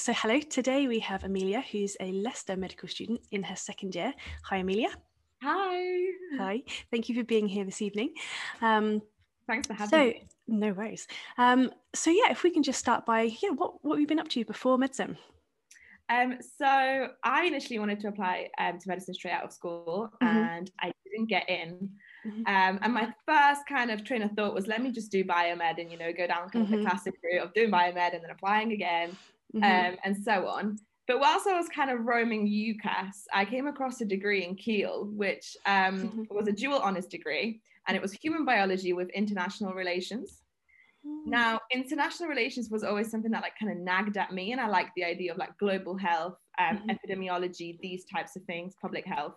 so hello. Today we have Emilia, who's a Leicester medical student in her second year. Hi, Emilia. Hi. Hi. Thank you for being here this evening. Um, Thanks for having me. so, me. no worries. Um, so yeah, if we can just start by yeah, what what have you been up to before medicine? Um, so I initially wanted to apply um, to medicine straight out of school, Mhm. and I didn't get in. Mhm. Um, and my first kind of train of thought was, let me just do biomed and you know go down kind of Mhm. the classic route of doing biomed and then applying again, Mhm. um, and so on. But whilst I was kind of roaming UCAS, I came across a degree in Keele, which um, Mhm. was a dual honours degree, and it was human biology with international relations. Now, international relations was always something that like kind of nagged at me, and I liked the idea of like global health, um, Mhm. epidemiology, these types of things, public health.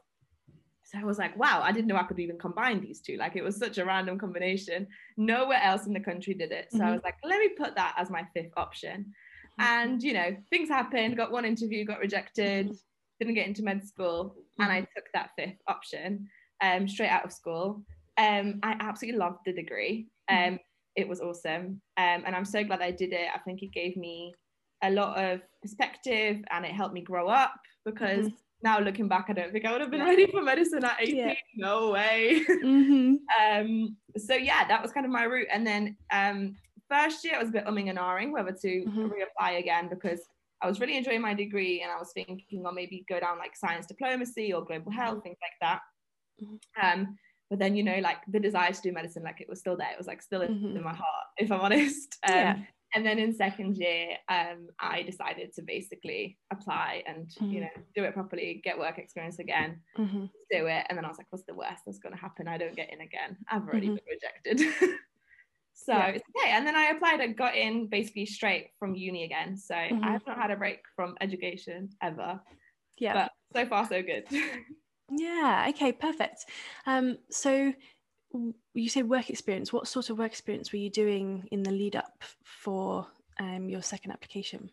So I was like, wow, I didn't know I could even combine these two. Like it was such a random combination. Nowhere else in the country did it. So I Mhm. was like, let me put that as my fifth option. And you know, things happened. Got one interview, got rejected, didn't get into med school, and I took that fifth option um, straight out of school. Um, I absolutely loved the degree. Um, it was awesome, um, and I'm so glad I did it. I think it gave me a lot of perspective, and it helped me grow up. Because now looking back, I don't think I would have been ready for medicine at 18. Yeah. No way. Mhm. um, so yeah, that was kind of my route. And then um, first year, I was a bit umming and ahhing whether to Mhm. reapply again because I was really enjoying my degree and I was thinking, or maybe go down like science diplomacy or global health, things like that. Mhm. Um, but then, you know, like the desire to do medicine, like it was still there. It was like still in, in my heart, if I'm honest. Um, Yeah. And then in second year, um, I decided to basically apply and, you Mhm. know, do it properly, get work experience again Mhm. do it and then i was like what's the worst that's going to happen i don't get in again i've already Mhm. been rejected so Yeah. it's okay and then i applied and got in basically straight from uni again so Mhm. i have not had a break from education ever Yeah. but so far so good Yeah. Okay. Perfect. Um, so you said work experience. What sort of work experience were you doing in the lead up for um, your second application?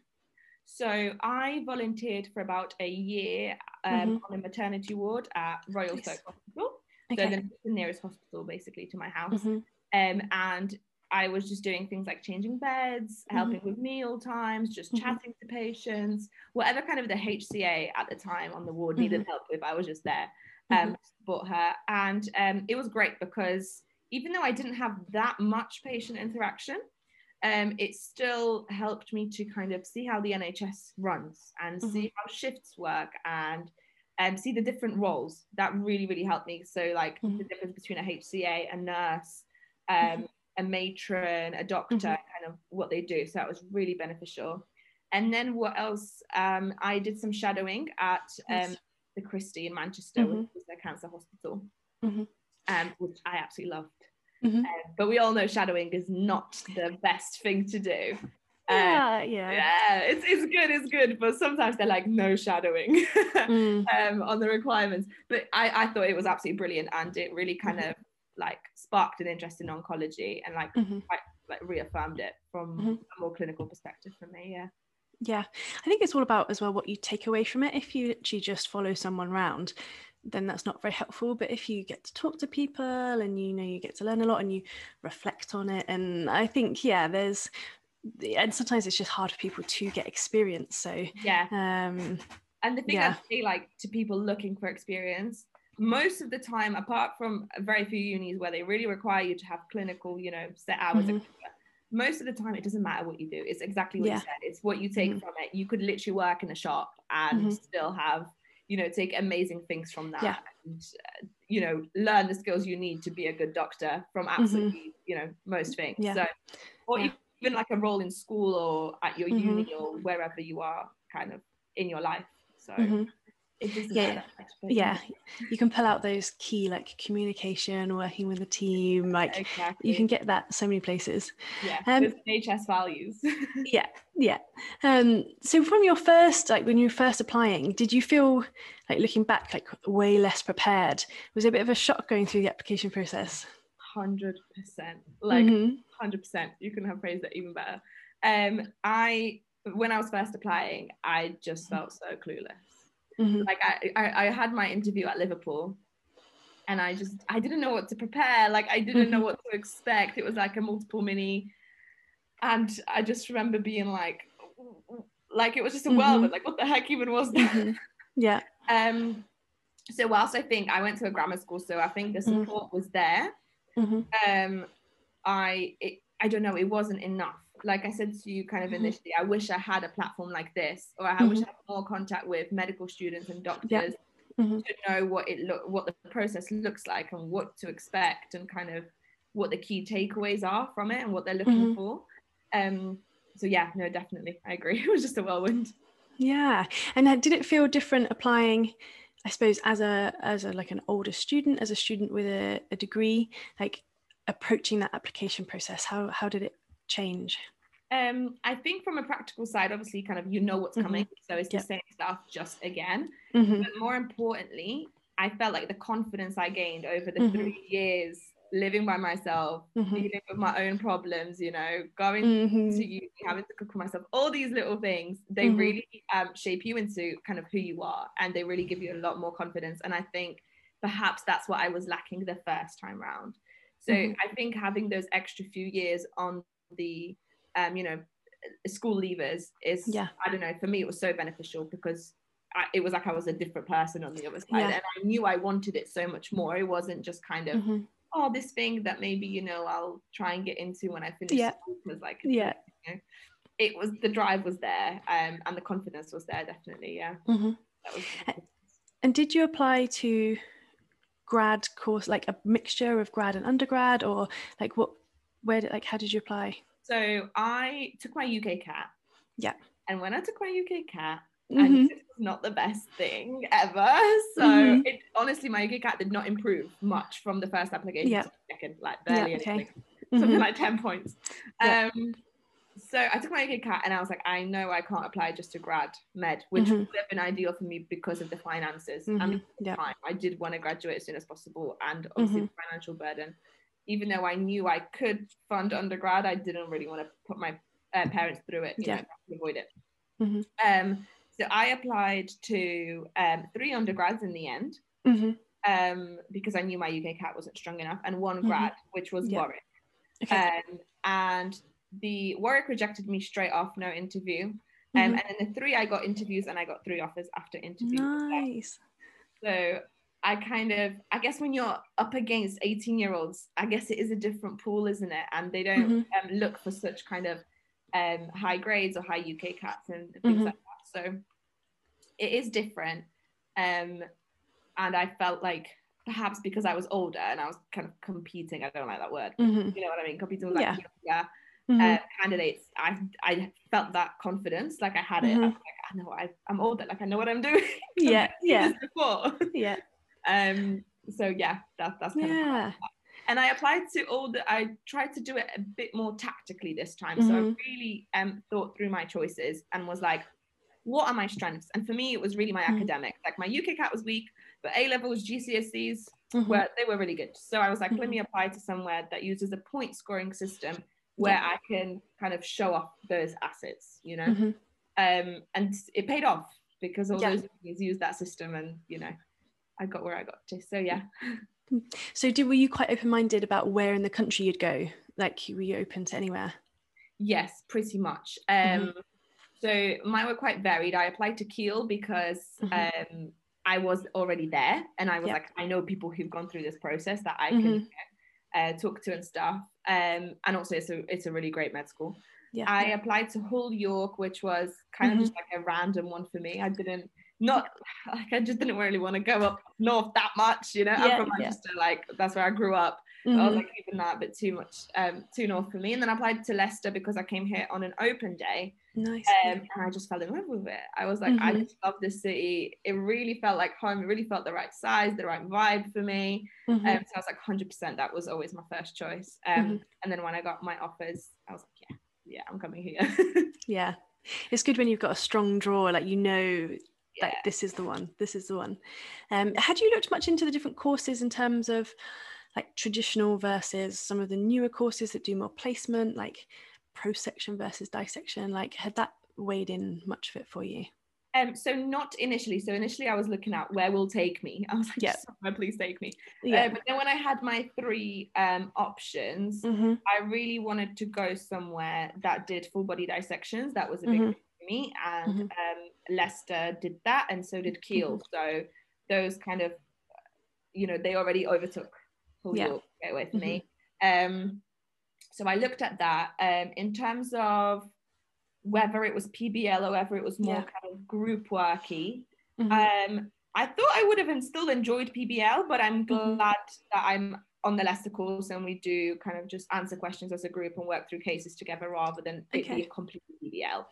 so i volunteered for about a year um, Mhm. on a maternity ward at royal Nice. Stoke hospital Okay. so the, nearest hospital basically to my house Mhm. um, and I was just doing things like changing beds, Mhm. helping with meal times, just Mhm. chatting to patients, whatever kind of the HCA at the time on the ward needed help with, I was just there um, to support her. And um, it was great because even though I didn't have that much patient interaction, um, it still helped me to kind of see how the NHS runs and see how shifts work and um, see the different roles. That really, really helped me. So, like the difference between a HCA, a nurse, um, a matron, a doctor, Mhm. kind of what they do. So that was really beneficial. And then what else? Um, I did some shadowing at um, the Christie in Manchester, Mhm. which is a cancer hospital, Mhm. um, which I absolutely loved. Um, but we all know shadowing is not the best thing to do. Uh, Yeah. Yeah. yeah, it's, it's good, it's good, but sometimes they're like no shadowing Mm. um, on the requirements. But I, I thought it was absolutely brilliant and it really kind Mm-hmm. of like sparked an interest in oncology and like Mhm. quite like reaffirmed it from Mhm. a more clinical perspective for me. Yeah. Yeah, I think it's all about as well what you take away from it. If you literally just follow someone around, then that's not very helpful. But if you get to talk to people and you know you get to learn a lot and you reflect on it, and I think yeah, there's and sometimes it's just hard for people to get experience. So Yeah. um, And the thing Yeah. I'd say like to people looking for experience, most of the time, apart from very few unis where they really require you to have clinical, you know, set hours, Mhm. etc., most of the time it doesn't matter what you do. It's exactly what Yeah. you said. It's what you take Mhm. from it. You could literally work in a shop and Mhm. still have, you know, take amazing things from that. Yeah. And, uh, you know, learn the skills you need to be a good doctor from absolutely, you know, most things. Mm-hmm. Yeah. So, or even like a role in school or at your Mhm. uni or wherever you are kind of in your life. So Mhm. doesn't Yeah, yeah, you can pull out those key like communication, working with a team. Like exactly. you can get that so many places. yeah, um, NHS values. yeah yeah um so from your first like when you were first applying did you feel like looking back like way less prepared was it a bit of a shock going through the application process Hundred percent, like Mhm. hundred percent. You couldn't have phrased it even better. Um, I when I was first applying, I just felt so clueless. Mhm. Like I, I, I had my interview at Liverpool, and I just I didn't know what to prepare. Like I didn't know Mhm. what to expect. It was like a multiple mini, and I just remember being like, like it was just a whirlwind. Like what the heck even was that? Mhm. Yeah. Um, so whilst I think I went to a grammar school, so I think the Mhm. support was there. Mhm. Um, I it, I don't know, it wasn't enough. Like I said to you, kind of Mhm. initially, I wish I had a platform like this, or I wish I had more contact with medical students and doctors Mhm. to know what it look, what the process looks like, and what to expect, and kind of what the key takeaways are from it, and what they're looking Mhm. for. Um, so yeah, no, definitely, I agree. It was just a whirlwind. Yeah. And did it feel different applying, I suppose, as a as a like an older student, as a student with a, a degree, like approaching that application process? How how did it change? Um, I think from a practical side, obviously, kind of you know what's Mhm. coming, so it's Yep. the same stuff just again. Mhm. But more importantly, I felt like the confidence I gained over the Mhm. three years living by myself, Mhm. dealing with my own problems, you know, going Mhm. to uni, having to cook for myself, all these little things, they Mhm. really um, shape you into kind of who you are, and they really give you a lot more confidence. And I think perhaps that's what I was lacking the first time round. So. I think having those extra few years on the, um, you know, school leavers is, Yeah. I don't know, for me it was so beneficial because I, it was like I was a different person on the other side, Yeah. and I knew I wanted it so much more. It wasn't just kind of Mhm. oh this thing that maybe you know I'll try and get into when I finish Yeah. school because like Yeah. you know, it was the drive was there um and the confidence was there definitely yeah Mhm. that was And did you apply to grad course, like a mixture of grad and undergrad, or like what? Where did like how did you apply? so I took my UCAT Yeah. and when I took my UCAT Mhm. and this was not the best thing ever so Mhm. it honestly my UCAT did not improve much from the first application Yeah. to the second like Yeah, barely okay. anything something Mhm. like 10 points. Yeah. Um, so I took my UCAT and I was like, I know I can't apply just to grad med, which Mhm. would have been ideal for me because of the finances. I mean, Mhm. Yeah. time. I did want to graduate as soon as possible and obviously Mhm. the financial burden. Even though I knew I could fund undergrad, I didn't really want to put my uh, parents through it, you Yeah. know, avoid it. Mhm. Um, so I applied to um, three undergrads in the end Mhm. um, because I knew my UCAT wasn't strong enough, and one Mhm. grad, which was Yeah. Warwick. Okay. Um, and the Warwick rejected me straight off, no interview. Um, Mhm. And then the three, I got interviews and I got three offers after interviews. Nice. So I kind of, I guess when you're up against 18 year olds, I guess it is a different pool, isn't it? And they don't Mhm. um, look for such kind of um, high grades or high UCATs and things Mhm. like that. So it is different. Um, and I felt like perhaps because I was older and I was kind of competing, I don't like that word, Mhm. you know what I mean? Competing with like Yeah. younger uh, candidates, I I felt that confidence, like I had it. I Mhm. was like, I know I, I'm older, like I know what I'm doing. Yeah, yeah. Before. yeah. Um. So yeah, that, that's kind of. Yeah. And I applied to all the. I tried to do it a bit more tactically this time. So I Mhm. really um thought through my choices and was like, what are my strengths? And for me, it was really my Mhm. academics. Like my UCAT was weak, but A levels, GCSEs Mhm. were they were really good. So I was like, let Mm-hmm. me apply to somewhere that uses a point scoring system where Yeah. I can kind of show off those assets, you know. Mhm. Um, and it paid off because all Yeah. those companies use that system, and you know, I got where I got to. So yeah, So, did were you quite open minded about where in the country you'd go? Like, were you open to anywhere? yes, pretty much. Um, Mhm. so mine were quite varied. I applied to Keele because Mhm. um, I was already there, and I was Yeah. like, I know people who've gone through this process that I can uh, talk to and stuff. Um, and also, it's a it's a really great med school. Yeah. I applied to Hull York, which was kind Mhm. of just like a random one for me. I didn't not like I just didn't really want to go up north that much, you know. Yeah, I'm from yeah. Manchester, like that's where I grew up. But I was Mhm. like even that a bit too much, um, too north for me. And then I applied to Leicester because I came here on an open day, nice. um, and I just fell in love with it. I was like, I Mhm. just love this city. It really felt like home. It really felt the right size, the right vibe for me. Mhm. Um, so I was like, 100%. That was always my first choice. Um, Mhm. And then when I got my offers, I was like, yeah, yeah, I'm coming here. yeah. It's good when you've got a strong draw, like you know yeah. like this is the one this is the one um had you looked much into the different courses in terms of like traditional versus some of the newer courses that do more placement like prosection versus dissection like had that weighed in much of it for you Um, so not initially. So initially, I was looking at where will take me. I was like, Yeah. somewhere, please take me. yeah Uh, but then when I had my three um, options, hmm I really wanted to go somewhere that did full body dissections. That was a big Mhm. thing for me, and mm-hmm. um, Leicester did that, and so did Keele. Mm-hmm. So those kind of, you know, they already overtook Hull yeah. York away from me. Mm-hmm. Um, so I looked at that. Um, in terms of whether it was PBL or whether it was more yeah. kind of group worky, mm-hmm. um, I thought I would have still enjoyed PBL, but I'm mm-hmm. glad that I'm on the Leicester course and we do kind of just answer questions as a group and work through cases together rather than okay. be a complete PBL.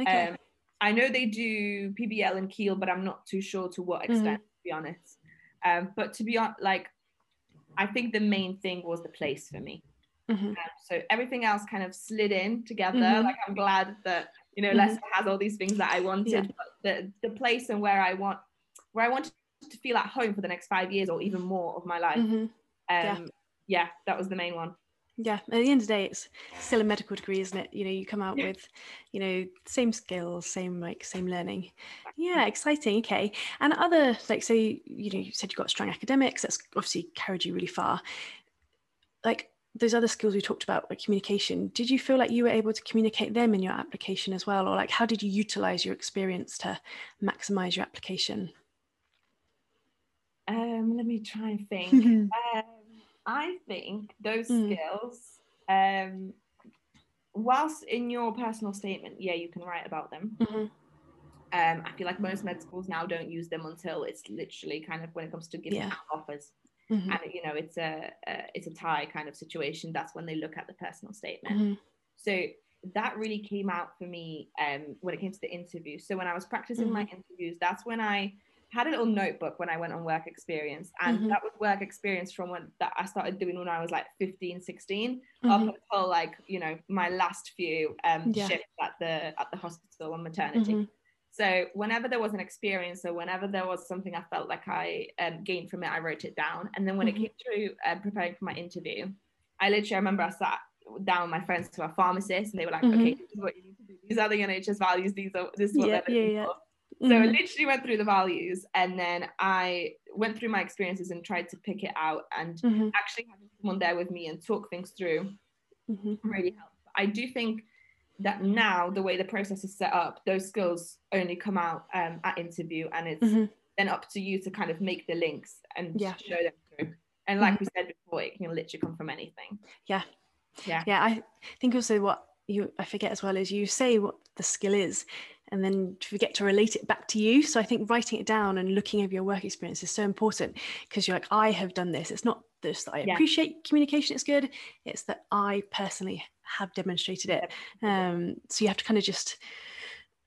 Okay. Um, I know they do PBL and Keele, but I'm not too sure to what extent, mm-hmm. to be honest. Um, but to be honest, like, I think the main thing was the place for me. Mm-hmm. Um, so everything else kind of slid in together. Mm-hmm. Like I'm glad that you know mm-hmm. Leicester has all these things that I wanted, yeah. but the the place and where I want where I wanted to feel at home for the next five years or even more of my life. Mm-hmm. Um, yeah. yeah, that was the main one yeah at the end of the day it's still a medical degree isn't it? You know you come out with you know same skills same like same learning. Yeah. Exciting okay. And other like so you, you know you said you got strong academics that's obviously carried you really far. Like those other skills we talked about like communication did you feel like you were able to communicate them in your application as well? Or like how did you utilize your experience to maximize your application? Um let me try and think. Um, I think those mm. skills, um, whilst in your personal statement, yeah, you can write about them. Mm-hmm. Um, I feel like most med schools now don't use them until it's literally kind of when it comes to giving yeah. offers. Mm-hmm. And you know, it's a, a, it's a tie kind of situation. That's when they look at the personal statement. Mm-hmm. So that really came out for me um, when it came to the interview. So when I was practicing my mm-hmm. interviews, that's when I had a little notebook when I went on work experience, and mm-hmm. that was work experience from when that I started doing when I was like 15, 16, mm-hmm. up until like you know my last few um, yeah. shifts at the at the hospital on maternity. Mm-hmm. So whenever there was an experience, or whenever there was something I felt like I um, gained from it, I wrote it down. And then when it mm-hmm. came to um, preparing for my interview, I literally I remember I sat down with my friends to a pharmacist, and they were like, mm-hmm. "Okay, this is what you need to do. These are the NHS values. These are this is what yeah, they're looking yeah. for." So mm-hmm. I literally went through the values and then I went through my experiences and tried to pick it out and mm-hmm. actually having someone there with me and talk things through mm-hmm. really helped. I do think that now the way the process is set up, those skills only come out um, at interview and it's mm-hmm. then up to you to kind of make the links and yeah. show them through. And like mm-hmm. we said before, it can literally come from anything. Yeah. Yeah. Yeah. I think also what you I forget as well is you say what the skill is and then forget to relate it back to you. So I think writing it down and looking over your work experience is so important because you're like, I have done this. It's not just that I yeah. appreciate communication, it's good. It's that I personally have demonstrated it. Um, so you have to kind of just,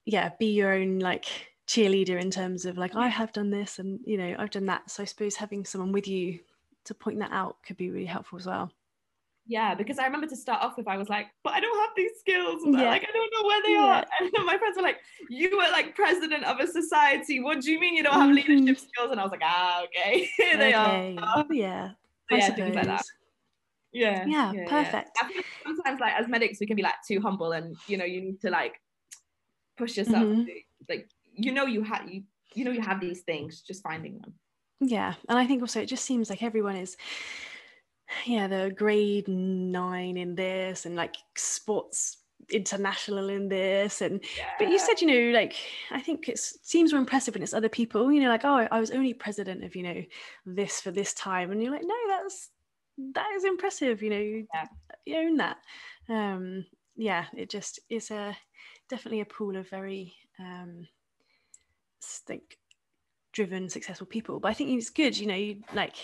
yeah, be your own like cheerleader in terms of like, I have done this and, you know, I've done that. So I suppose having someone with you to point that out could be really helpful as well yeah because i remember to start off with i was like but i don't have these skills. Yeah. like i don't know where they yeah. are and my friends were like you were like president of a society. What do you mean you don't have mm-hmm. leadership skills? And i was like ah okay. Here they okay. are yeah. So, yeah things like that. Yeah, yeah yeah perfect. Sometimes like as medics we can be like too humble and you know you need to like push yourself mm-hmm. like you know you have you you know you have these things just finding them. Yeah. And i think also it just seems like everyone is yeah, the grade nine in this and like sports international in this and yeah. but you said you know like i think it seems more impressive when it's other people you know like oh i was only president of you know this for this time and you're like no that's that is impressive you know yeah. you own that um yeah it just is a definitely a pool of very um think driven successful people but i think it's good you know you like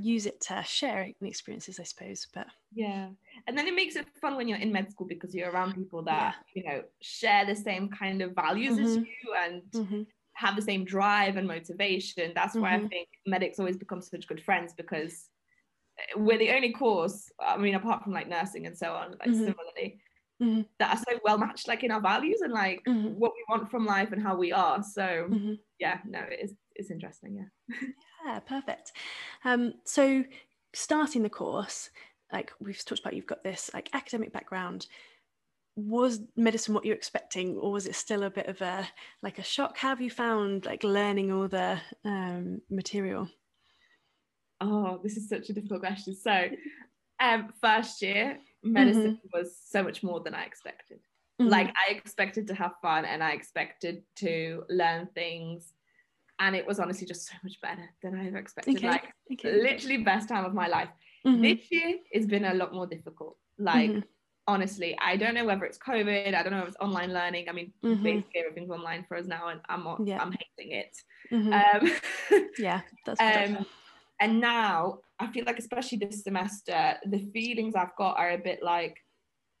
use it to share the experiences, I suppose. But yeah, and then it makes it fun when you're in med school because you're around people that yeah. you know share the same kind of values mm-hmm. as you and mm-hmm. have the same drive and motivation. That's why mm-hmm. I think medics always become such good friends because we're the only course. I mean, apart from like nursing and so on, like mm-hmm. similarly. Mm-hmm. That are so well matched, like in our values and like mm-hmm. what we want from life and how we are. So, yeah, no, it is. It's interesting. Yeah. Yeah, perfect. Um, so starting the course, like we've talked about, you've got this like academic background. Was medicine what you're expecting, or was it still a bit of a like a shock? How have you found like learning all the um, material? Oh, this is such a difficult question. So, um, first year medicine mm-hmm. was so much more than I expected. Mm-hmm. Like I expected to have fun and I expected to learn things. And it was honestly just so much better than I ever expected. Okay. Like okay. literally best time of my life. Mm-hmm. This year it's been a lot more difficult. Like mm-hmm. honestly, I don't know whether it's COVID, I don't know if it's online learning. I mean, mm-hmm. basically everything's online for us now and I'm yeah. I'm hating it. Mm-hmm. Um, yeah, that's um, and now I feel like especially this semester, the feelings I've got are a bit like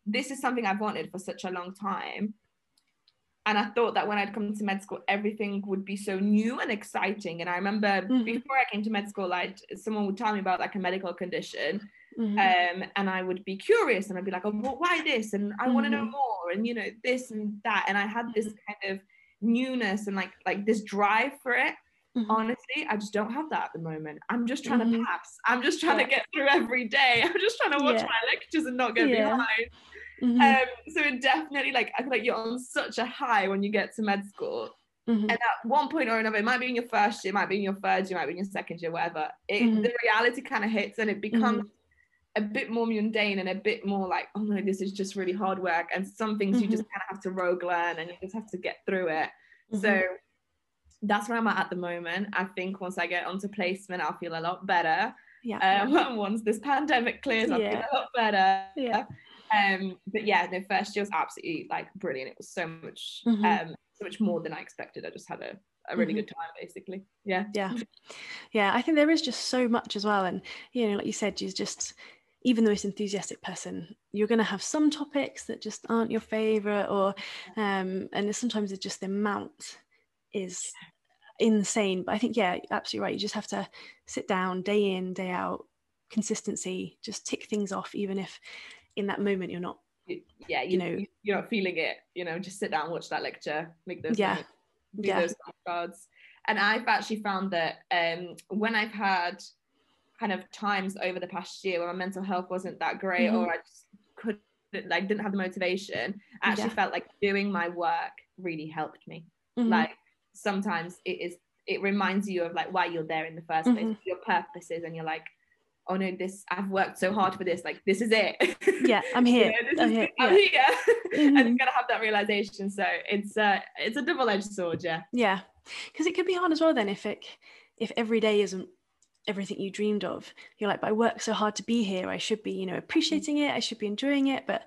this is something I've wanted for such a long time. And I thought that when I'd come to med school, everything would be so new and exciting. And I remember mm-hmm. before I came to med school, like someone would tell me about like a medical condition, mm-hmm. um, and I would be curious, and I'd be like, "Oh, well, why this?" And I mm-hmm. want to know more, and you know this and that. And I had this mm-hmm. kind of newness and like like this drive for it. Mm-hmm. Honestly, I just don't have that at the moment. I'm just trying mm-hmm. to pass. I'm just trying yeah. to get through every day. I'm just trying to watch yeah. my lectures and not get yeah. behind. Mm-hmm. Um, so it definitely like I feel like you're on such a high when you get to med school. Mm-hmm. And at one point or another, it might be in your first year, it might be in your third year, it might be in your second year, whatever. It, mm-hmm. The reality kind of hits and it becomes mm-hmm. a bit more mundane and a bit more like, oh no, this is just really hard work. And some things you just mm-hmm. kind of have to rogue learn and you just have to get through it. So mm-hmm. that's where I'm at at the moment. I think once I get onto placement, I'll feel a lot better. Yeah. Um, once this pandemic clears, I'll feel a lot better. Yeah. Um, but yeah, the first year was absolutely like brilliant. It was so much, mm-hmm. um, so much more than I expected. I just had a, a really mm-hmm. good time, basically. Yeah. Yeah. Yeah. I think there is just so much as well. And, you know, like you said, you're just, even the most enthusiastic person, you're going to have some topics that just aren't your favorite, or, um, and sometimes it's just the amount is insane. But I think, yeah, absolutely right. You just have to sit down day in, day out, consistency, just tick things off, even if in that moment you're not yeah you, you know you're not feeling it you know just sit down watch that lecture make those yeah yeah. those cards and i've actually found that um when i've had kind of times over the past year where my mental health wasn't that great mm-hmm. or i just couldn't like didn't have the motivation i actually yeah. felt like doing my work really helped me mm-hmm. like sometimes it is it reminds you of like why you're there in the 1st place mm-hmm. your purposes and you're like oh no, this I've worked so hard for this. Like this is it. Yeah, I'm here. I'm, here. I'm yeah. here. Mm-hmm. and you gotta have that realization. So it's uh it's a double-edged sword, yeah. Yeah. Because it could be hard as well then if it if every day isn't everything you dreamed of. You're like, but I work so hard to be here. I should be, you know, appreciating it. I should be enjoying it. But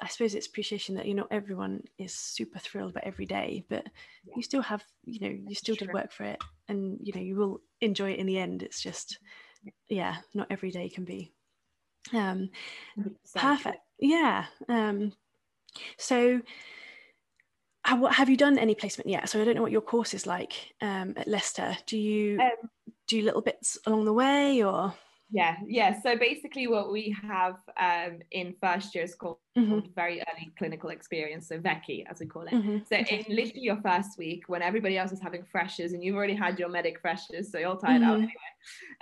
I suppose it's appreciation that you know everyone is super thrilled about every day, but yeah. you still have, you know, you still did work for it, and you know you will enjoy it in the end. It's just yeah not every day can be. Um perfect. Yeah um so have you done any placement yet? So i don't know what your course is like um at leicester. Do you um, do little bits along the way or yeah yeah. So basically what we have um, in first year is called mm-hmm. very early clinical experience so VECI as we call it. Mm-hmm. so in literally your first week when everybody else is having freshers and you've already had your medic freshers so you're all tired mm-hmm. out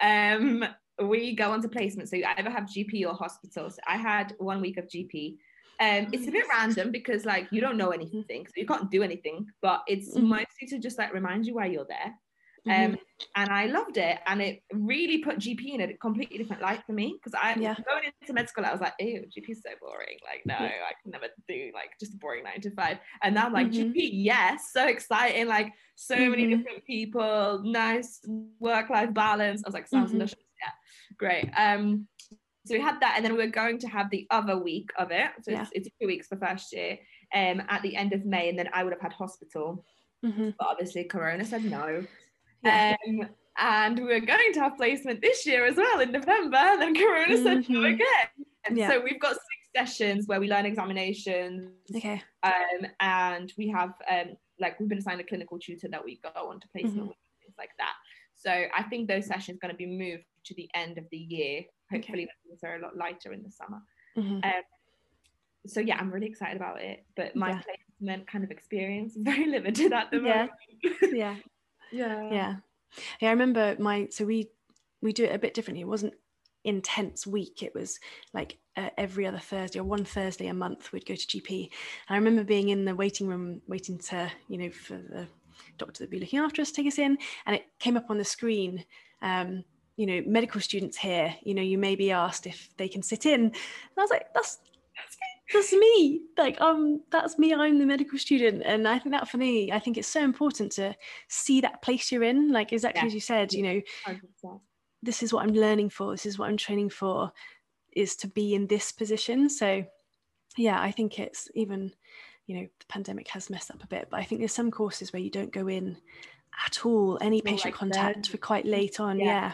anyway um, we go on to placement so you either have gp or hospital so i had one week of gp um, it's a bit random because like you don't know anything so you can't do anything but it's mm-hmm. mostly to just like remind you why you're there Mm-hmm. Um, and I loved it, and it really put GP in a completely different light for me because I yeah. going into med school, I was like, "Ew, GP is so boring. Like, no, yeah. I can never do like just a boring nine to five. And now I'm like, mm-hmm. GP, yes, so exciting. Like, so mm-hmm. many different people, nice work life balance. I was like, sounds mm-hmm. delicious. Yeah, great. Um, so we had that, and then we were going to have the other week of it. So yeah. it's, it's two weeks for first year. Um, at the end of May, and then I would have had hospital. Mm-hmm. But obviously, Corona said no. Yeah. Um, and we were going to have placement this year as well in November, and then Corona mm-hmm. said no mm-hmm. again. And yeah. so we've got six sessions where we learn examinations. Okay. Um, and we have um, like we've been assigned a clinical tutor that we go on to placement mm-hmm. with, things like that. So I think those sessions are going to be moved to the end of the year. Hopefully, okay. things are a lot lighter in the summer. Mm-hmm. Um, so yeah, I'm really excited about it. But my yeah. placement kind of experience is very limited at the moment. Yeah. yeah yeah. Yeah. I remember my so we we do it a bit differently. It wasn't intense week. It was like uh, every other thursday or one thursday a month we'd go to gp and i remember being in the waiting room waiting to you know for the doctor to be looking after us take us in. And it came up on the screen um, you know medical students here you know you may be asked if they can sit in. And i was like that's that's me. Like um that's me. I'm the medical student. And i think that for me i think it's so important to see that place you're in. Like exactly yeah. as you said you know 100%. this is what i'm learning for. This is what i'm training for is to be in this position. So yeah i think it's even you know the pandemic has messed up a bit but i think there's some courses where you don't go in at all any patient like contact that. for quite late on. Yeah. yeah.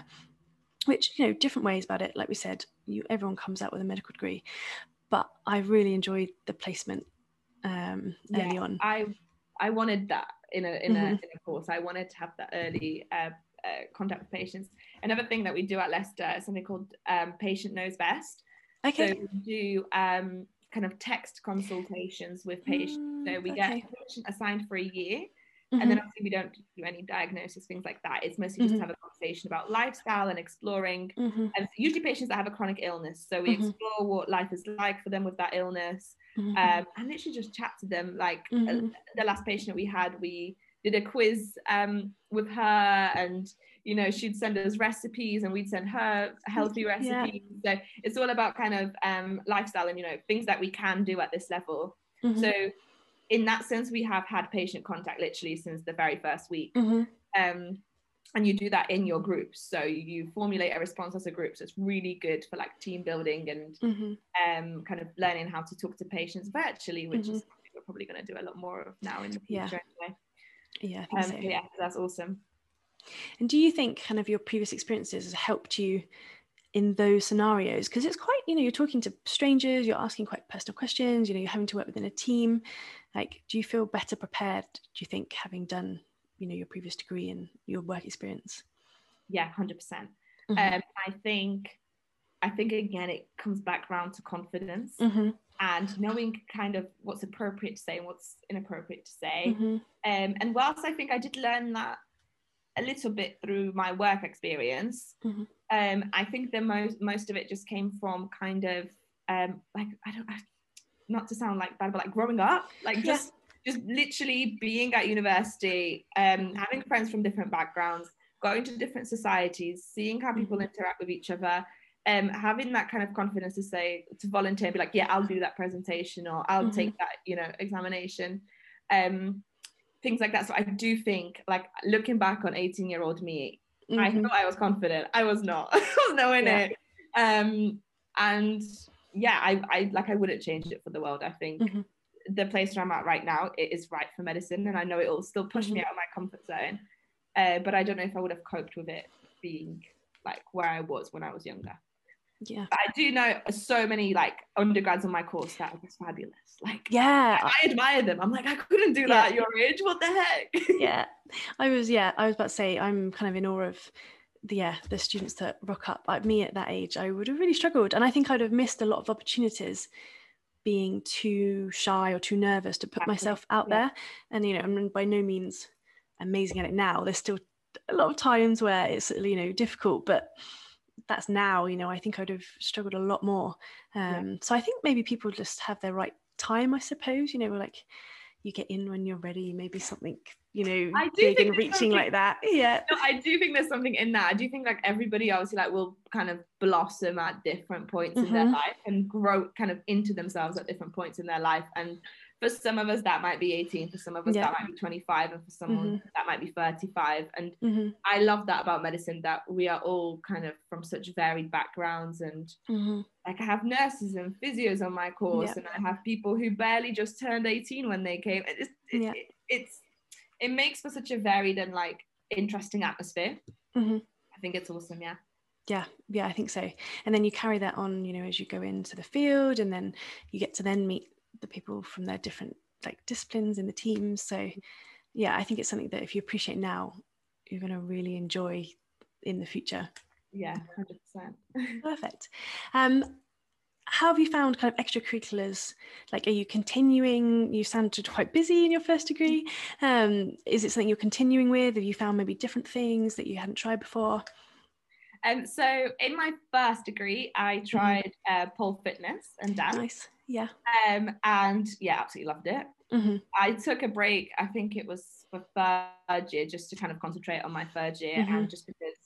Which you know different ways about it. Like we said you everyone comes out with a medical degree but i really enjoyed the placement um yeah, early on. I i wanted that in a in, mm-hmm. a, in a course. I wanted to have that early uh, uh, contact with patients. Another thing that we do at leicester is something called um, Patients Know Best. Okay. so we do um kind of text consultations with patients. Mm, so we okay. get a patient assigned for a year Mm-hmm. And then mm-hmm. obviously we don't do any diagnosis, things like that. It's mostly just mm-hmm. have a conversation about lifestyle and exploring. Mm-hmm. And usually patients that have a chronic illness. So we mm-hmm. explore what life is like for them with that illness. Mm-hmm. Um, and literally just chat to them. Like uh, the last patient we had, we did a quiz um, with her and you know she'd send us recipes and we'd send her healthy recipes yeah. so it's all about kind of um, lifestyle and you know things that we can do at this level so in that sense, we have had patient contact literally since the very first week. Mm-hmm. Um, and you do that in your groups. So you formulate a response as a group. So it's really good for like team building and mm-hmm. um, kind of learning how to talk to patients virtually, which mm-hmm. is we're probably going to do a lot more of now in the future yeah. anyway. Yeah, um, so. yeah, that's awesome. And do you think kind of your previous experiences has helped you in those scenarios? Because it's quite, you know, you're talking to strangers, you're asking quite personal questions, you know, you're having to work within a team like do you feel better prepared do you think having done you know your previous degree and your work experience yeah 100% mm-hmm. um, i think i think again it comes back around to confidence mm-hmm. and knowing kind of what's appropriate to say and what's inappropriate to say mm-hmm. um, and whilst i think i did learn that a little bit through my work experience mm-hmm. um, i think the most most of it just came from kind of um, like I don't I not to sound like bad, but like growing up, like just yeah. just literally being at university, um, having friends from different backgrounds, going to different societies, seeing how people mm-hmm. interact with each other, um, having that kind of confidence to say to volunteer, be like, yeah, I'll do that presentation or I'll mm-hmm. take that, you know, examination. Um, things like that. So I do think, like looking back on 18 year old me, mm-hmm. I thought I was confident. I was not. I was nowhere yeah. near. Um, and yeah, I, I like I wouldn't change it for the world. I think mm-hmm. the place where I'm at right now, it is right for medicine, and I know it will still push mm-hmm. me out of my comfort zone. Uh, but I don't know if I would have coped with it being like where I was when I was younger. Yeah, but I do know so many like undergrads on my course that are just fabulous. Like, yeah, I, I admire them. I'm like, I couldn't do that at your age. What the heck? yeah, I was. Yeah, I was about to say I'm kind of in awe of the, yeah the students that rock up like me at that age i would have really struggled and i think i'd have missed a lot of opportunities being too shy or too nervous to put myself out yeah. there and you know i'm by no means amazing at it now there's still a lot of times where it's you know difficult but that's now you know i think i'd have struggled a lot more um, yeah. so i think maybe people just have their right time i suppose you know like you get in when you're ready maybe something you know big and reaching like that yeah no, i do think there's something in that i do think like everybody obviously like will kind of blossom at different points mm-hmm. in their mm-hmm. life and grow kind of into themselves at different points in their life and for some of us that might be 18 for some of us yeah. that might be 25 and for someone mm-hmm. that might be 35 and mm-hmm. i love that about medicine that we are all kind of from such varied backgrounds and mm-hmm. like i have nurses and physios on my course yeah. and i have people who barely just turned 18 when they came it's, it, yeah. it, it's it makes for such a varied and like interesting atmosphere. Mm-hmm. I think it's awesome. Yeah. Yeah, yeah, I think so. And then you carry that on, you know, as you go into the field, and then you get to then meet the people from their different like disciplines in the teams. So, yeah, I think it's something that if you appreciate now, you're going to really enjoy in the future. Yeah, hundred percent. Perfect. Um, how have you found kind of extracurriculars? Like, are you continuing? You sounded quite busy in your first degree. Um, is it something you're continuing with? Have you found maybe different things that you hadn't tried before? Um, so in my first degree, I mm-hmm. tried uh, pole fitness and dance. Nice, yeah. Um, and yeah, absolutely loved it. Mm-hmm. I took a break. I think it was for third year, just to kind of concentrate on my third year, mm-hmm. and just because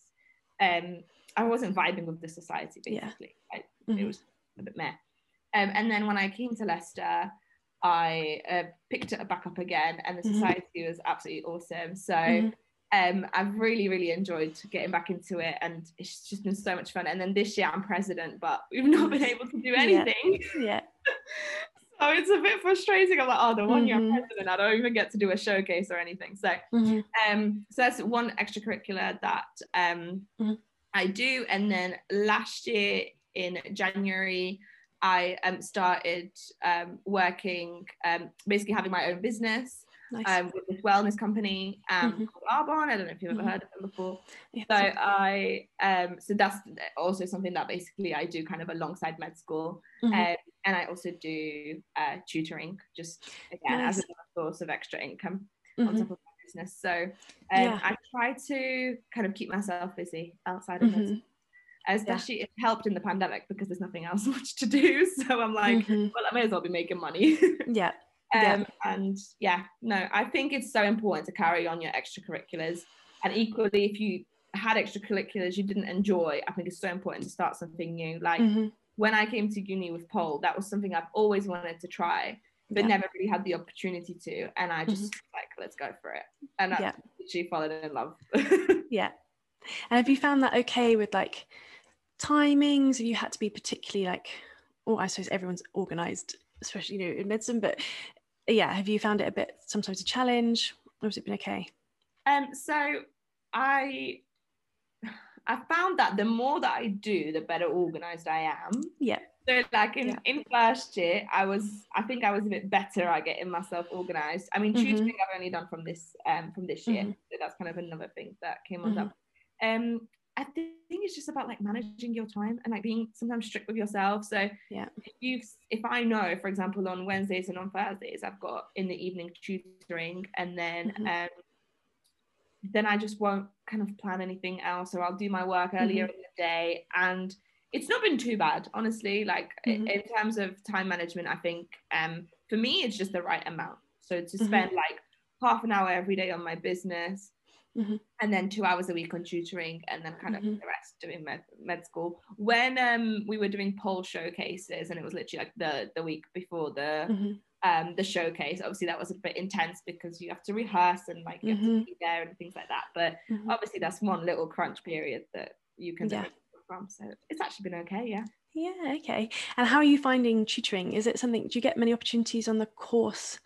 um, I wasn't vibing with the society, basically. Yeah. I, mm-hmm. It was a bit meh. Um, and then when I came to Leicester, I uh, picked it back up again, and the Mhm. society was absolutely awesome. So Mhm. um, I've really, really enjoyed getting back into it, and it's just been so much fun. And then this year I'm president, but we've not been able to do Yeah. anything. Yeah. So it's a bit frustrating. I'm like, oh, the one year I'm Mhm. president, I don't even get to do a showcase or anything. So Mhm. um, so that's one extracurricular that um, Mhm. I do. And then last year in January, I um, started um, working, um, basically having my own business Nice. um, with this wellness company um, Mhm. called Arbonne. I don't know if you've ever Mhm. heard of them before. Yeah, So I, um, so that's also something that basically I do kind of alongside med school. Mhm. Um, and I also do uh, tutoring, just again as a source of extra income on top of my business. So um, Yeah. I try to kind of keep myself busy outside of it. Especially it helped in the pandemic because there's nothing else much to do. So I'm like, Mhm. well, I may as well be making money. Yeah. Yeah. um, and yeah, no, I think it's so important to carry on your extracurriculars. And equally, if you had extracurriculars you didn't enjoy, I think it's so important to start something new. Like Mhm. when I came to uni with pole, that was something I've always wanted to try, but Yeah. never really had the opportunity to. And I just like, let's go for it. And I Yeah. literally fallen in love. Yeah. And have you found that okay with like timings? Have you had to be particularly like, oh, I suppose everyone's organized, especially, you know, in medicine, but yeah, have you found it a bit sometimes a challenge or has it been okay? um, so I I found that the more that I do, the better organized I am. Yeah. So like in, Yeah. in first year, I was I think I was a bit better at getting myself organized. I mean, Mhm. tutoring I've only done from this um from this year, Mhm. so that's kind of another thing that came on Mhm. top. Um, I think it's just about like managing your time and like being sometimes strict with yourself. So Yeah. if you if I know, for example, on Wednesdays and on Thursdays, I've got in the evening tutoring, and then Mhm. um then I just won't kind of plan anything else, or I'll do my work earlier Mm-hmm. in the day. And it's not been too bad, honestly. Like Mhm. in terms of time management, I think um, for me it's just the right amount. So to Mhm. spend like half an hour every day on my business, Mhm. and then two hours a week on tutoring, and then kind of the rest doing med, med school. When um, we were doing pole showcases, and it was literally like the the week before the Mhm. um, the showcase. Obviously, that was a bit intense because you have to rehearse and like you have to be there and things like that. But Mhm. obviously, that's one little crunch period that you can yeah. from. So it's actually been okay. Yeah. Yeah, okay. And how are you finding tutoring? Is it something, do you get many opportunities on the course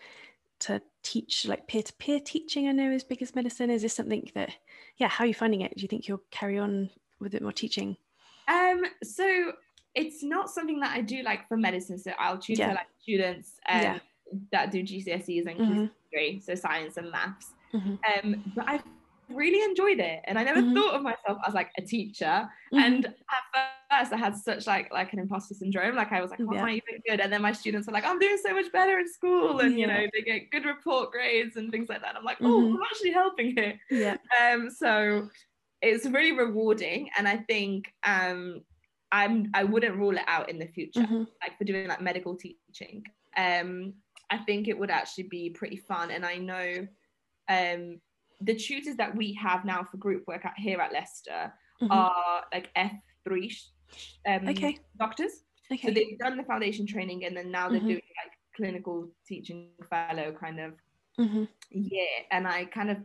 to teach, like peer to peer teaching? I know is big as medicine. Is this something that, yeah, how are you finding it? Do you think you'll carry on with it more teaching? Um. So it's not something that I do like for medicine. So I'll tutor Yeah. like students um, Yeah. that do GCSEs and Mhm. Q3, so science and maths. Mhm. Um. But I really enjoyed it, and I never Mhm. thought of myself as like a teacher. Mhm. And at first, I had such like like an imposter syndrome. Like I was like, "How am I even good?" And then my students were like, "I'm doing so much better in school," and you know they get good report grades and things like that. I'm like, "Oh, Mhm. I'm actually helping here." Yeah. Um, so it's really rewarding, and I think um, I'm I wouldn't rule it out in the future, Mhm. like for doing like medical teaching. Um, I think it would actually be pretty fun, and I know um the tutors that we have now for group work at, here at Leicester Mhm. are like F3 um, Okay. doctors. Okay. So they've done the foundation training and then now they're Mhm. doing like clinical teaching fellow kind of Mhm. year. And I kind of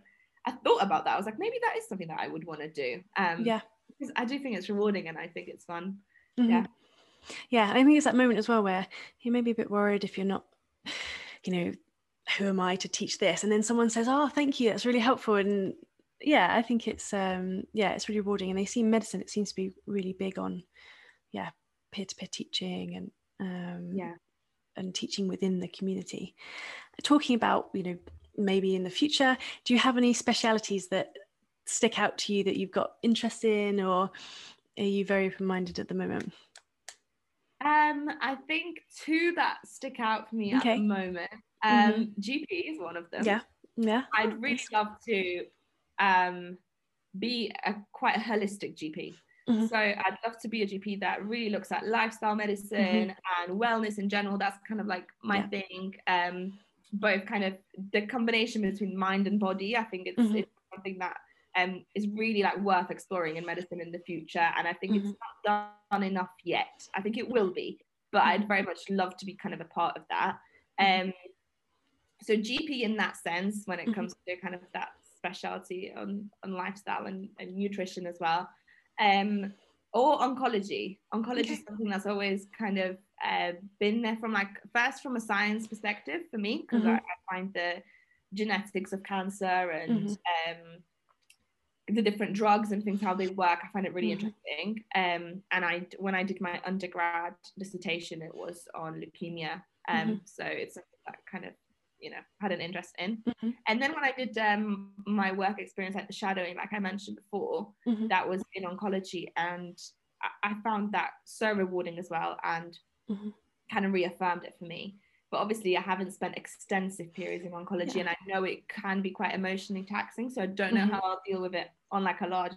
I thought about that. I was like, maybe that is something that I would want to do. Um, Yeah. Because I do think it's rewarding and I think it's fun. Mhm. Yeah. Yeah, I think it's that moment as well where you may be a bit worried if you're not, you know, who am I to teach this? And then someone says, "Oh, thank you, that's really helpful." And yeah, I think it's um, yeah, it's really rewarding. And they see medicine; it seems to be really big on, yeah, peer-to-peer teaching and um, Yeah. and teaching within the community. Talking about, you know, maybe in the future, do you have any specialities that stick out to you that you've got interest in, or are you very open-minded at the moment? Um, I think two that stick out for me at the moment. Um, GP is one of them. Yeah, yeah. I'd really love to um, be a quite a holistic GP. Mhm. So I'd love to be a GP that really looks at lifestyle medicine and wellness in general. That's kind of like my Mm-hmm. Yeah. thing. Um, both kind of the combination between mind and body. I think it's, Mhm. it's something that um, is really like worth exploring in medicine in the future. And I think Mm-hmm. it's not done enough yet. I think it will be. but I'd very much love to be kind of a part of that. Um, so GP in that sense, when it comes to kind of that specialty on, on lifestyle and, and nutrition as well. Um, or oncology. Oncology okay. is something that's always kind of uh, been there from like first from a science perspective for me because mm-hmm. I, I, find the genetics of cancer and mm-hmm. um, the different drugs and things how they work i find it really mm-hmm. interesting um, and i when i did my undergrad dissertation it was on leukemia um, mm-hmm. so it's something that kind of you know had an interest in mm-hmm. and then when i did um, my work experience like the shadowing like i mentioned before mm-hmm. that was in oncology and I, I, found that so rewarding as well and mm-hmm. kind of reaffirmed it for me but obviously I haven't spent extensive periods in oncology yeah. and I know it can be quite emotionally taxing so I don't know mm-hmm. how I'll deal with it on like a larger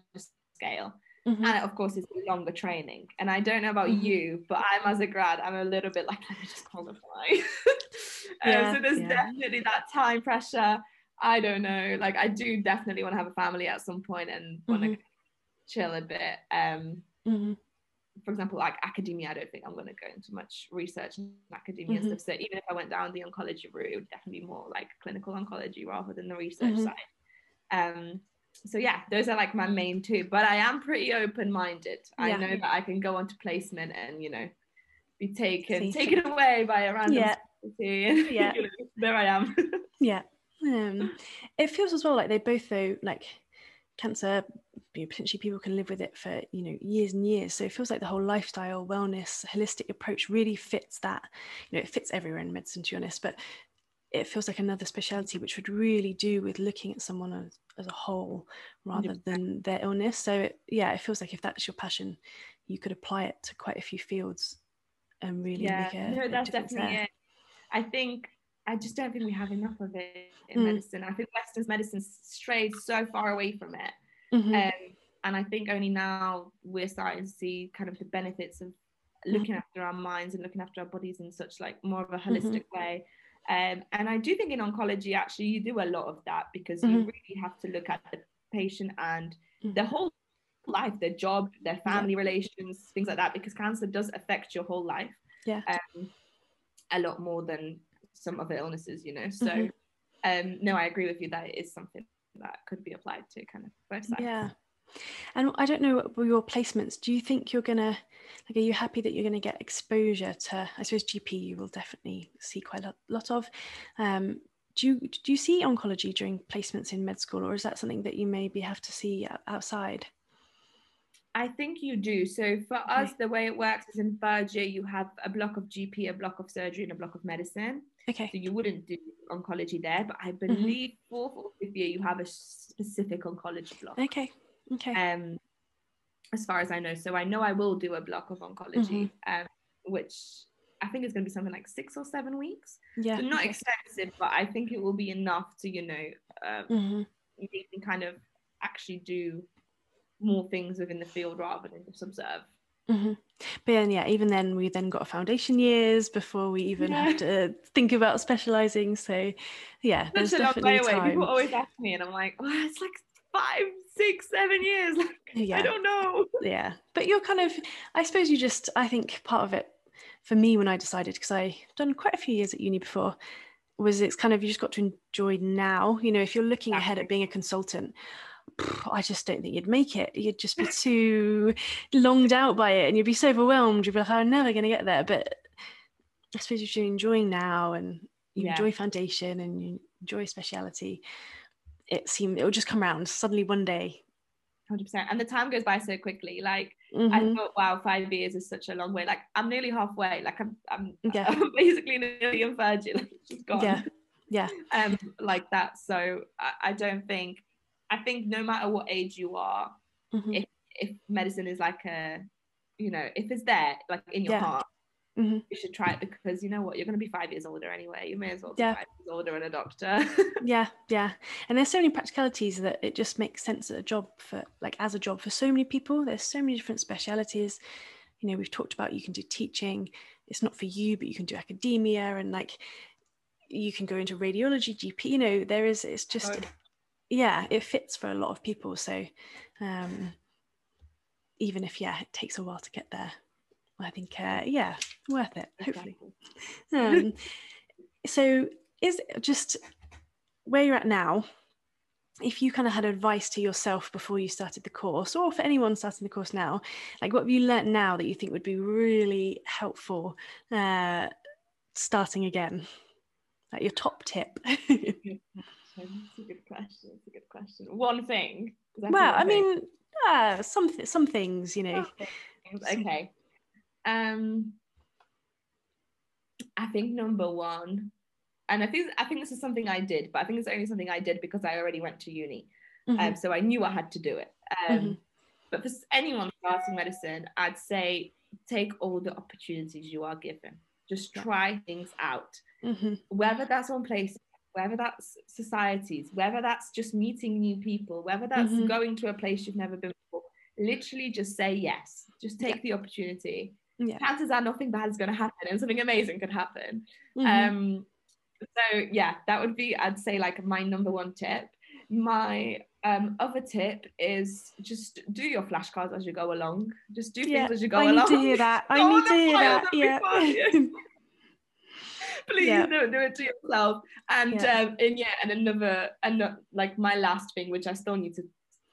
scale mm-hmm. and of course it's longer training and I don't know about mm-hmm. you but I'm as a grad I'm a little bit like let me just qualify yeah, um, so there's yeah. definitely that time pressure I don't know like I do definitely want to have a family at some point and want to mm-hmm. chill a bit um mm-hmm for example, like academia, I don't think I'm going to go into much research in academia mm-hmm. stuff. So even if I went down the oncology route, it would definitely be more like clinical oncology rather than the research mm-hmm. side. Um, so yeah, those are like my main two. But I am pretty open-minded. Yeah. I know that I can go on to placement and you know be taken taken away by a random yeah. yeah. you know, there I am. yeah. Um, it feels as well like they both though like cancer you know, potentially people can live with it for you know years and years so it feels like the whole lifestyle wellness holistic approach really fits that you know it fits everywhere in medicine to be honest but it feels like another specialty which would really do with looking at someone as, a whole rather than their illness so it, yeah it feels like if that's your passion you could apply it to quite a few fields and really yeah make a, no that's definitely there. it i think I just don't think we have enough of it in mm. medicine. I think Western medicine strayed so far away from it. Mm-hmm. Um, and I think only now we're starting to see kind of the benefits of looking mm-hmm. after our minds and looking after our bodies in such like more of a mm-hmm. holistic mm-hmm. way. Um, and I do think in oncology, actually, you do a lot of that because you mm-hmm. really have to look at the patient and mm-hmm. their whole life, their job, their family yeah. relations, things like that, because cancer does affect your whole life. Yeah. Um, a lot more than some other illnesses, you know. So, mm-hmm. um, no, I agree with you that it is something that could be applied to kind of both sides. Yeah. And I don't know your placements. Do you think you're gonna like? Are you happy that you're gonna get exposure to? I suppose GP you will definitely see quite a lot of. Um, do you do you see oncology during placements in med school, or is that something that you maybe have to see outside? I think you do. So for okay. us, the way it works is in third year you have a block of GP, a block of surgery, and a block of medicine. Okay. So you wouldn't do oncology there, but I mm-hmm. believe mm-hmm. fourth or fifth year you have a specific oncology block. Okay. Okay. Um, as far as I know, so I know I will do a block of oncology, mm-hmm. um, which I think is going to be something like six or seven weeks. Yeah. So not okay. extensive, but I think it will be enough to you know, um, mm-hmm. you can kind of actually do more things within the field rather than just observe. Mm-hmm. But then, yeah, even then, we then got foundation years before we even yeah. have to think about specializing. So, yeah, there's a definitely long way time. away. People always ask me, and I'm like, oh, it's like five, six, seven years. Like, yeah. I don't know. Yeah, but you're kind of, I suppose you just, I think part of it for me when I decided, because I done quite a few years at uni before, was it's kind of you just got to enjoy now. You know, if you're looking ahead at being a consultant, I just don't think you'd make it. You'd just be too longed out by it and you'd be so overwhelmed. You'd be like, I'm never going to get there. But I suppose if you're enjoying now and you yeah. enjoy foundation and you enjoy speciality, it seemed it would just come around suddenly one day. 100%. And the time goes by so quickly. Like, mm-hmm. I thought, wow, five years is such a long way. Like, I'm nearly halfway. Like, I'm, I'm, yeah. I'm basically nearly in virgin. Like, just gone. Yeah. Yeah. um, like that. So I, I don't think I think no matter what age you are, mm-hmm. if if medicine is like a, you know, if it's there, like in your yeah. heart, mm-hmm. you should try it because you know what, you're going to be five years older anyway. You may as well be yeah. five years older and a doctor. yeah, yeah. And there's so many practicalities that it just makes sense as a job for, like, as a job for so many people. There's so many different specialities. You know, we've talked about you can do teaching. It's not for you, but you can do academia and like you can go into radiology, GP. You know, there is. It's just. Oh yeah, it fits for a lot of people. So um, even if yeah, it takes a while to get there, I think, uh, yeah, worth it, hopefully. Um, so, is just where you're at now, if you kind of had advice to yourself before you started the course, or for anyone starting the course now, like what have you learnt now that you think would be really helpful uh, starting again? Like your top tip? That's a good question. That's a good question. One thing. Well, I mean, uh, some th- some things, you know. Okay. Um, I think number one, and I think I think this is something I did, but I think it's only something I did because I already went to uni, mm-hmm. um, so I knew I had to do it. Um, mm-hmm. But for anyone starting medicine, I'd say take all the opportunities you are given. Just try things out, mm-hmm. whether that's on places, whether that's societies, whether that's just meeting new people, whether that's mm-hmm. going to a place you've never been before. Literally, just say yes. Just take yeah. the opportunity yeah. chances are nothing bad is going to happen and something amazing could happen. Mm-hmm. Um, so yeah, that would be I'd say like my number one tip. My um, other tip is just do your flashcards as you go along. Just do yeah, things as you go I along. I need to hear that. I need to hear that. Yeah. Please yeah. don't do it to yourself. And yeah. um, and yeah, and another and like my last thing, which I still need to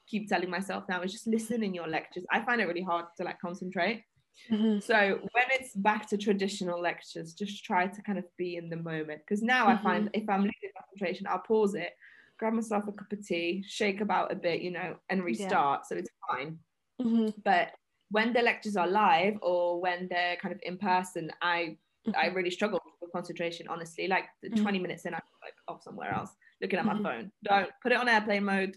keep telling myself now, is just listen in your lectures. I find it really hard to like concentrate. Mm-hmm. So when it's back to traditional lectures, just try to kind of be in the moment. Because now mm-hmm. I find mm-hmm. if I'm losing concentration, I'll pause it, grab myself a cup of tea, shake about a bit, you know, and restart. Yeah. So it's fine. Mm-hmm. But when the lectures are live or when they're kind of in person, I I mm-hmm. really struggle with concentration, honestly. Like the mm-hmm. 20 minutes in, I'm like off somewhere else, looking at my phone. Don't put it on airplane mode,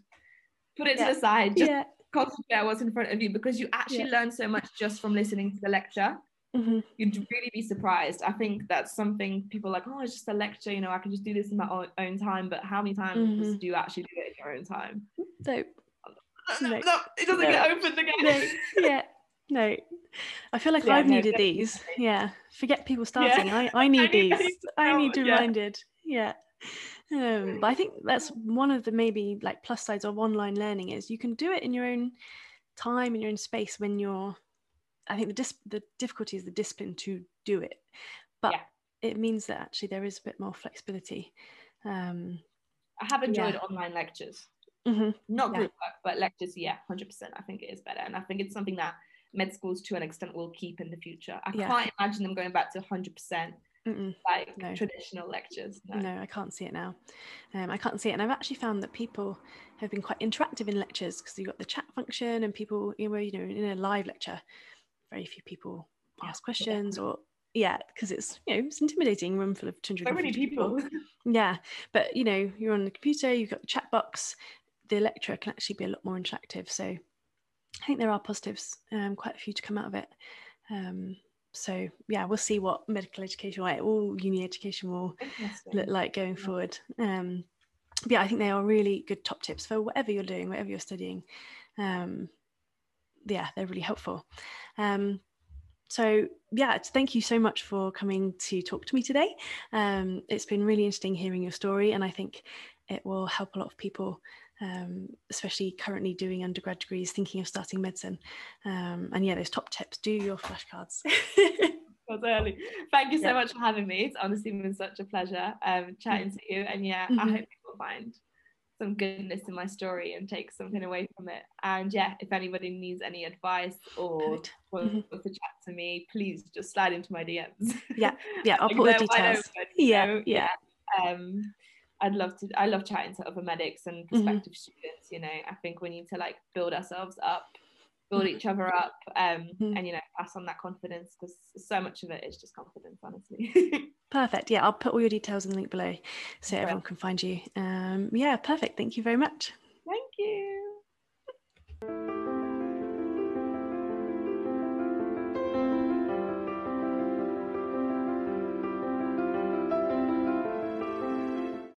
put it yeah. to the side, just yeah concentrate what's in front of you because you actually yeah. learn so much just from listening to the lecture. Mm-hmm. You'd really be surprised. I think that's something people like, oh, it's just a lecture, you know, I can just do this in my own time. But how many times mm-hmm. do you actually do it in your own time? No. no. no it doesn't get opened again. Yeah. No. I feel like yeah, I've needed these. Yeah. Forget people starting. I, I need I these. I need to reminded. Yeah. Um, but I think that's one of the maybe like plus sides of online learning is you can do it in your own time in your own space when you're. I think the dis- the difficulty is the discipline to do it, but yeah. it means that actually there is a bit more flexibility. Um, I have enjoyed yeah. online lectures, mm-hmm. not group work, but lectures. Yeah, hundred percent. I think it is better, and I think it's something that med schools to an extent will keep in the future. I can't imagine them going back to hundred percent Mm-mm. like no. traditional lectures. No. no. I can't see it now. Um, I can't see it, and I've actually found that people have been quite interactive in lectures because you've got the chat function, and people, you know, you know, in a live lecture, very few people ask questions yeah. or yeah, because it's you know it's intimidating room full of 200 so many people. people. yeah, but you know you're on the computer, you've got the chat box. The lecturer can actually be a lot more interactive. So I think there are positives, um, quite a few to come out of it. Um, so yeah we'll see what medical education or all uni education will look like going forward. Um yeah i think they are really good top tips for whatever you're doing whatever you're studying. Um yeah they're really helpful. Um so yeah thank you so much for coming to talk to me today. Um it's been really interesting hearing your story and i think it will help a lot of people um, especially currently doing undergrad degrees, thinking of starting medicine. Um, and yeah, those top tips do your flashcards. Early. Thank you so yeah. much for having me. It's honestly been such a pleasure um, chatting mm-hmm. to you. And yeah, mm-hmm. I hope people find some goodness in my story and take something away from it. And yeah, if anybody needs any advice or wants mm-hmm. to chat to me, please just slide into my DMs. Yeah, yeah, I'll put the details. Open, yeah, know? yeah. Um, I'd love to. I love chatting to other medics and mm-hmm. prospective mm-hmm. students. You know, I think we need to like build ourselves up, build mm-hmm. each other up, um, mm-hmm. and you know, pass on that confidence because so much of it is just confidence, honestly. perfect. Yeah, I'll put all your details in the link below, so everyone can find you. Um, yeah, perfect. Thank you very much. Thank you.